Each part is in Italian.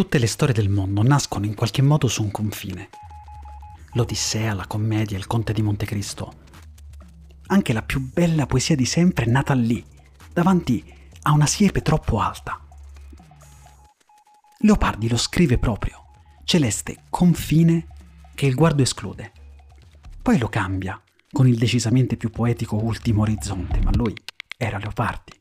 Tutte le storie del mondo nascono in qualche modo su un confine. L'Odissea, la commedia, il Conte di Montecristo. Anche la più bella poesia di sempre è nata lì, davanti a una siepe troppo alta. Leopardi lo scrive proprio, celeste confine che il guardo esclude. Poi lo cambia con il decisamente più poetico ultimo orizzonte, ma lui era Leopardi.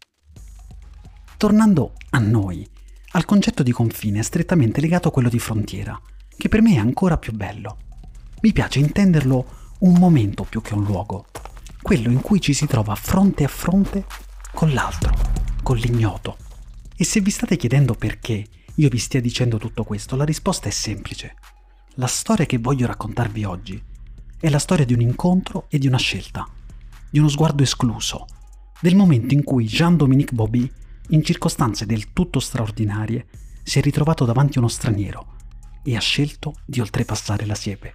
Tornando a noi, al concetto di confine è strettamente legato a quello di frontiera, che per me è ancora più bello. Mi piace intenderlo un momento più che un luogo, quello in cui ci si trova fronte a fronte con l'altro, con l'ignoto. E se vi state chiedendo perché io vi stia dicendo tutto questo, la risposta è semplice. La storia che voglio raccontarvi oggi è la storia di un incontro e di una scelta, di uno sguardo escluso, del momento in cui Jean-Dominique Bobby in circostanze del tutto straordinarie, si è ritrovato davanti a uno straniero e ha scelto di oltrepassare la siepe.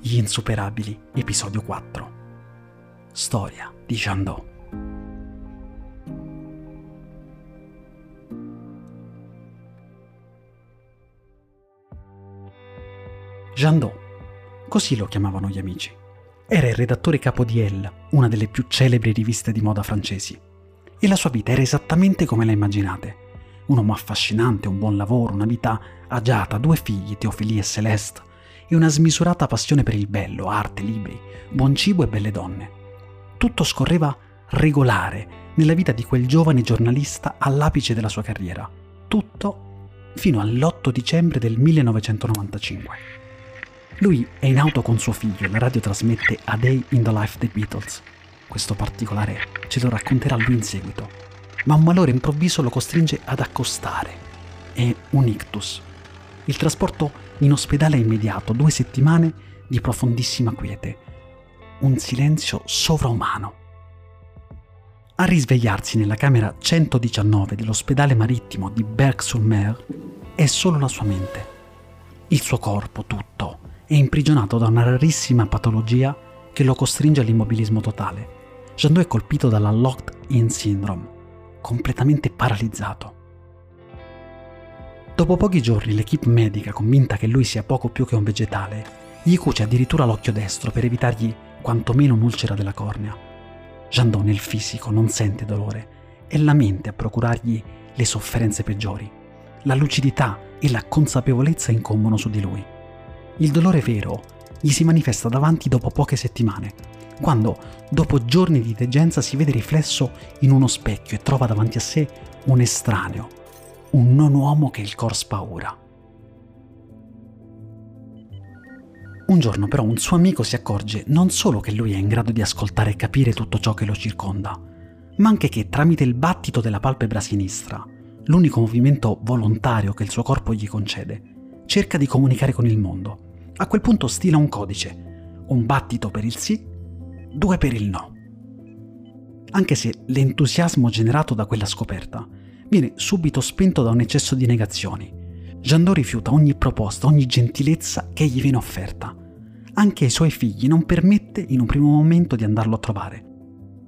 Gli insuperabili, episodio 4. Storia di Jandot. Jandot Così lo chiamavano gli amici. Era il redattore capo di Elle, una delle più celebri riviste di moda francesi. E la sua vita era esattamente come la immaginate. Un uomo affascinante, un buon lavoro, una vita agiata, due figli, Teofilie e Celeste, e una smisurata passione per il bello, arte, libri, buon cibo e belle donne. Tutto scorreva regolare nella vita di quel giovane giornalista all'apice della sua carriera. Tutto fino all'8 dicembre del 1995. Lui è in auto con suo figlio, la radio trasmette A Day in the Life dei Beatles. Questo particolare ce lo racconterà lui in seguito. Ma un malore improvviso lo costringe ad accostare. È un ictus. Il trasporto in ospedale è immediato, due settimane di profondissima quiete. Un silenzio sovraumano. A risvegliarsi nella camera 119 dell'ospedale marittimo di Berck-sur-Mer è solo la sua mente. Il suo corpo tutto è imprigionato da una rarissima patologia che lo costringe all'immobilismo totale. Jandot è colpito dalla locked-in syndrome, completamente paralizzato. Dopo pochi giorni l'equipe medica, convinta che lui sia poco più che un vegetale, gli cuce addirittura l'occhio destro per evitargli quantomeno un'ulcera della cornea. Jandot nel fisico non sente dolore, è la mente a procurargli le sofferenze peggiori. La lucidità e la consapevolezza incombono su di lui. Il dolore vero gli si manifesta davanti dopo poche settimane, quando, dopo giorni di degenza, si vede riflesso in uno specchio e trova davanti a sé un estraneo, un non uomo che il cor spaura. Un giorno però un suo amico si accorge non solo che lui è in grado di ascoltare e capire tutto ciò che lo circonda, ma anche che tramite il battito della palpebra sinistra, l'unico movimento volontario che il suo corpo gli concede, cerca di comunicare con il mondo. A quel punto stila un codice, un battito per il sì, due per il no. Anche se l'entusiasmo generato da quella scoperta viene subito spento da un eccesso di negazioni. Jandot rifiuta ogni proposta, ogni gentilezza che gli viene offerta. Anche ai suoi figli non permette in un primo momento di andarlo a trovare.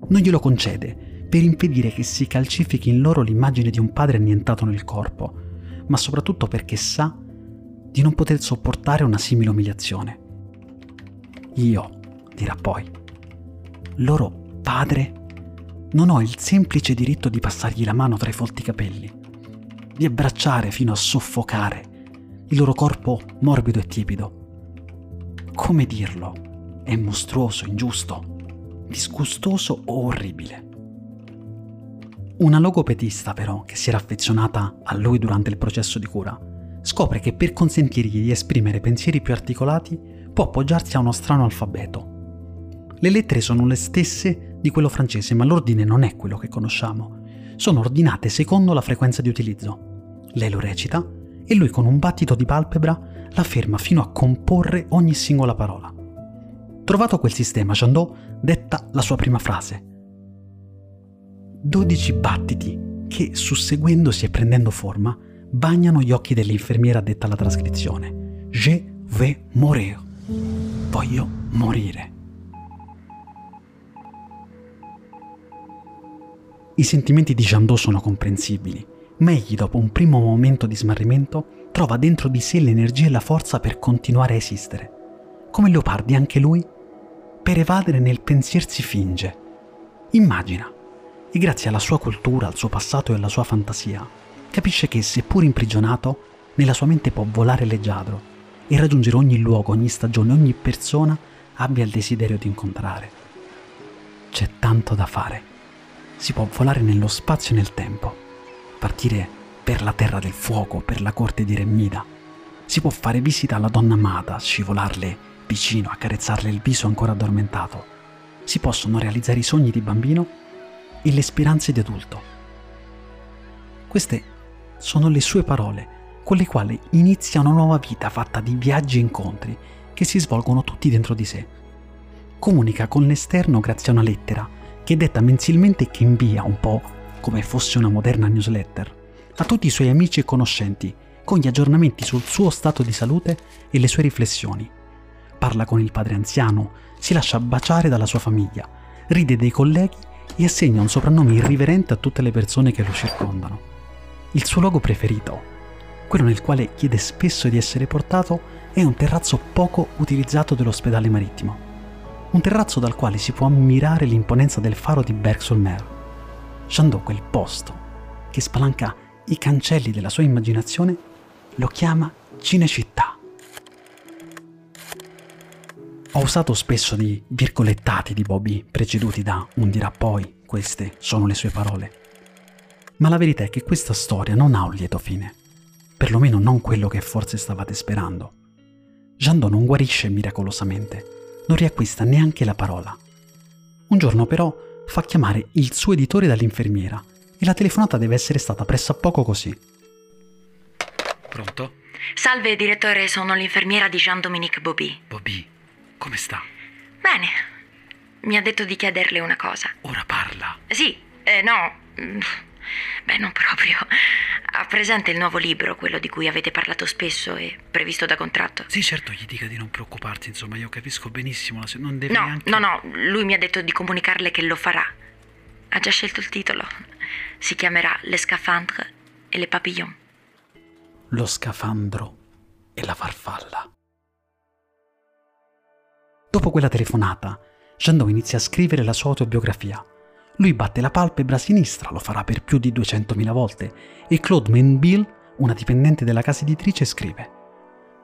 Non glielo concede per impedire che si calcifichi in loro l'immagine di un padre annientato nel corpo, ma soprattutto perché sa di non poter sopportare una simile umiliazione. Io, dirà poi, loro padre, non ho il semplice diritto di passargli la mano tra i folti capelli, di abbracciare fino a soffocare il loro corpo morbido e tiepido. Come dirlo? È mostruoso, ingiusto, disgustoso o orribile. Una logopedista però, che si era affezionata a lui durante il processo di cura, scopre che per consentirgli di esprimere pensieri più articolati può appoggiarsi a uno strano alfabeto. Le lettere sono le stesse di quello francese, ma l'ordine non è quello che conosciamo. Sono ordinate secondo la frequenza di utilizzo. Lei lo recita e lui con un battito di palpebra la ferma fino a comporre ogni singola parola. Trovato quel sistema, Jandot detta la sua prima frase. Dodici battiti che, susseguendosi e prendendo forma, bagnano gli occhi dell'infermiera detta alla trascrizione. Je vais mourir. Voglio morire. I sentimenti di Jandot sono comprensibili, ma egli dopo un primo momento di smarrimento trova dentro di sé l'energia e la forza per continuare a esistere. Come Leopardi anche lui, per evadere nel pensier si finge. Immagina, e grazie alla sua cultura, al suo passato e alla sua fantasia, capisce che seppur imprigionato, nella sua mente può volare leggiadro e raggiungere ogni luogo, ogni stagione, ogni persona abbia il desiderio di incontrare. C'è tanto da fare. Si può volare nello spazio e nel tempo, partire per la terra del fuoco, per la corte di Remida. Si può fare visita alla donna amata, scivolarle vicino, accarezzarle il viso ancora addormentato. Si possono realizzare i sogni di bambino e le speranze di adulto. Queste sono le sue parole con le quali inizia una nuova vita fatta di viaggi e incontri che si svolgono tutti dentro di sé. Comunica con l'esterno grazie a una lettera che detta mensilmente e che invia un po' come fosse una moderna newsletter a tutti i suoi amici e conoscenti con gli aggiornamenti sul suo stato di salute e le sue riflessioni. Parla con il padre anziano, si lascia baciare dalla sua famiglia, ride dei colleghi e assegna un soprannome irriverente a tutte le persone che lo circondano. Il suo luogo preferito, quello nel quale chiede spesso di essere portato, è un terrazzo poco utilizzato dell'ospedale marittimo. Un terrazzo dal quale si può ammirare l'imponenza del faro di Berg-sur-Mer. Chandot quel posto, che spalanca i cancelli della sua immaginazione, lo chiama Cinecittà. Ho usato spesso di virgolettati di Bobby preceduti da un dirà poi, queste sono le sue parole. Ma la verità è che questa storia non ha un lieto fine perlomeno non quello che forse stavate sperando. Jandot non guarisce miracolosamente, non riacquista neanche la parola. Un giorno però fa chiamare il suo editore dall'infermiera e la telefonata deve essere stata pressappoco così. Pronto? Salve direttore, sono l'infermiera di Jean-Dominique Bobby. Bobby, come sta? Bene. Mi ha detto di chiederle una cosa. Ora parla. Sì, eh, no. Beh, non proprio. Ha presente il nuovo libro, quello di cui avete parlato spesso e previsto da contratto? Sì, certo, gli dica di non preoccuparsi, insomma, io capisco benissimo, la se- non deve No, neanche... no, no, lui mi ha detto di comunicarle che lo farà. Ha già scelto il titolo. Si chiamerà Le Scaphandre e le Papillons. Lo scafandro e la farfalla. Dopo quella telefonata, Jandot inizia a scrivere la sua autobiografia. Lui batte la palpebra sinistra, lo farà per più di 200.000 volte, e Claude Menville, una dipendente della casa editrice, scrive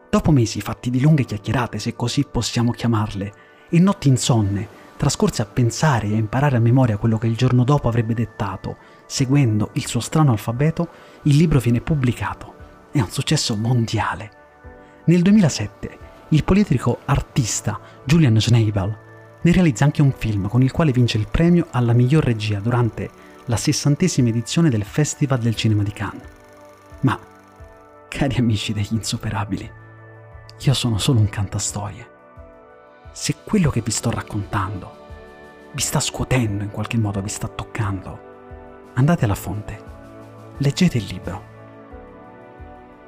Dopo mesi fatti di lunghe chiacchierate, se così possiamo chiamarle, e notti insonne, trascorse a pensare e a imparare a memoria quello che il giorno dopo avrebbe dettato, seguendo il suo strano alfabeto, il libro viene pubblicato. È un successo mondiale. Nel 2007 il politico artista Julian Schneibel ne realizza anche un film con il quale vince il premio alla miglior regia durante la sessantesima edizione del Festival del Cinema di Cannes. Ma, cari amici degli insuperabili, io sono solo un cantastorie. Se quello che vi sto raccontando vi sta scuotendo in qualche modo, vi sta toccando, andate alla fonte, leggete il libro.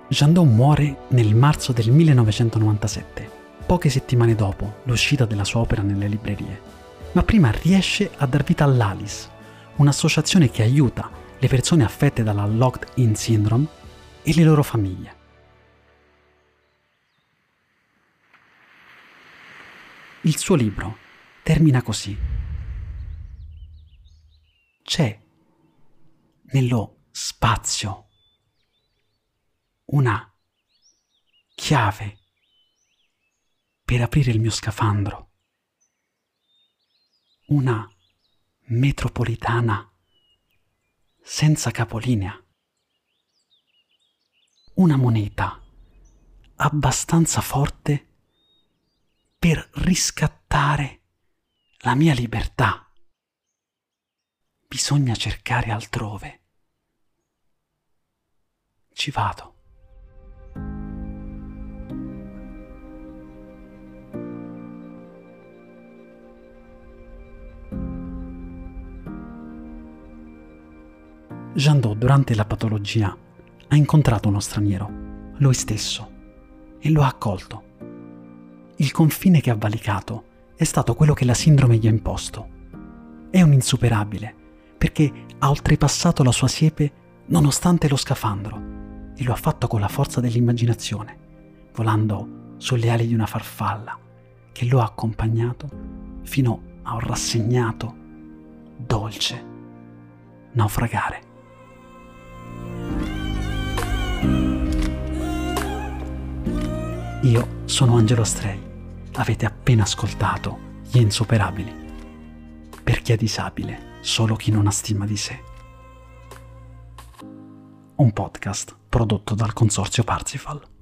Jandot muore nel marzo del 1997, poche settimane dopo l'uscita della sua opera nelle librerie, ma prima riesce a dar vita all'ALICE, un'associazione che aiuta le persone affette dalla locked-in syndrome e le loro famiglie. Il suo libro termina così. C'è nello spazio una chiave per aprire il mio scafandro. Una metropolitana senza capolinea. Una moneta abbastanza forte per riscattare la mia libertà. Bisogna cercare altrove. Ci vado. Jandot durante la patologia ha incontrato uno straniero, lui stesso, e lo ha accolto. Il confine che ha valicato è stato quello che la sindrome gli ha imposto. È un insuperabile, perché ha oltrepassato la sua siepe nonostante lo scafandro e lo ha fatto con la forza dell'immaginazione, volando sulle ali di una farfalla che lo ha accompagnato fino a un rassegnato, dolce naufragare. Io sono Angelo Stray. Avete appena ascoltato Gli Insuperabili. Per chi è disabile, solo chi non ha stima di sé. Un podcast prodotto dal consorzio Parsifal.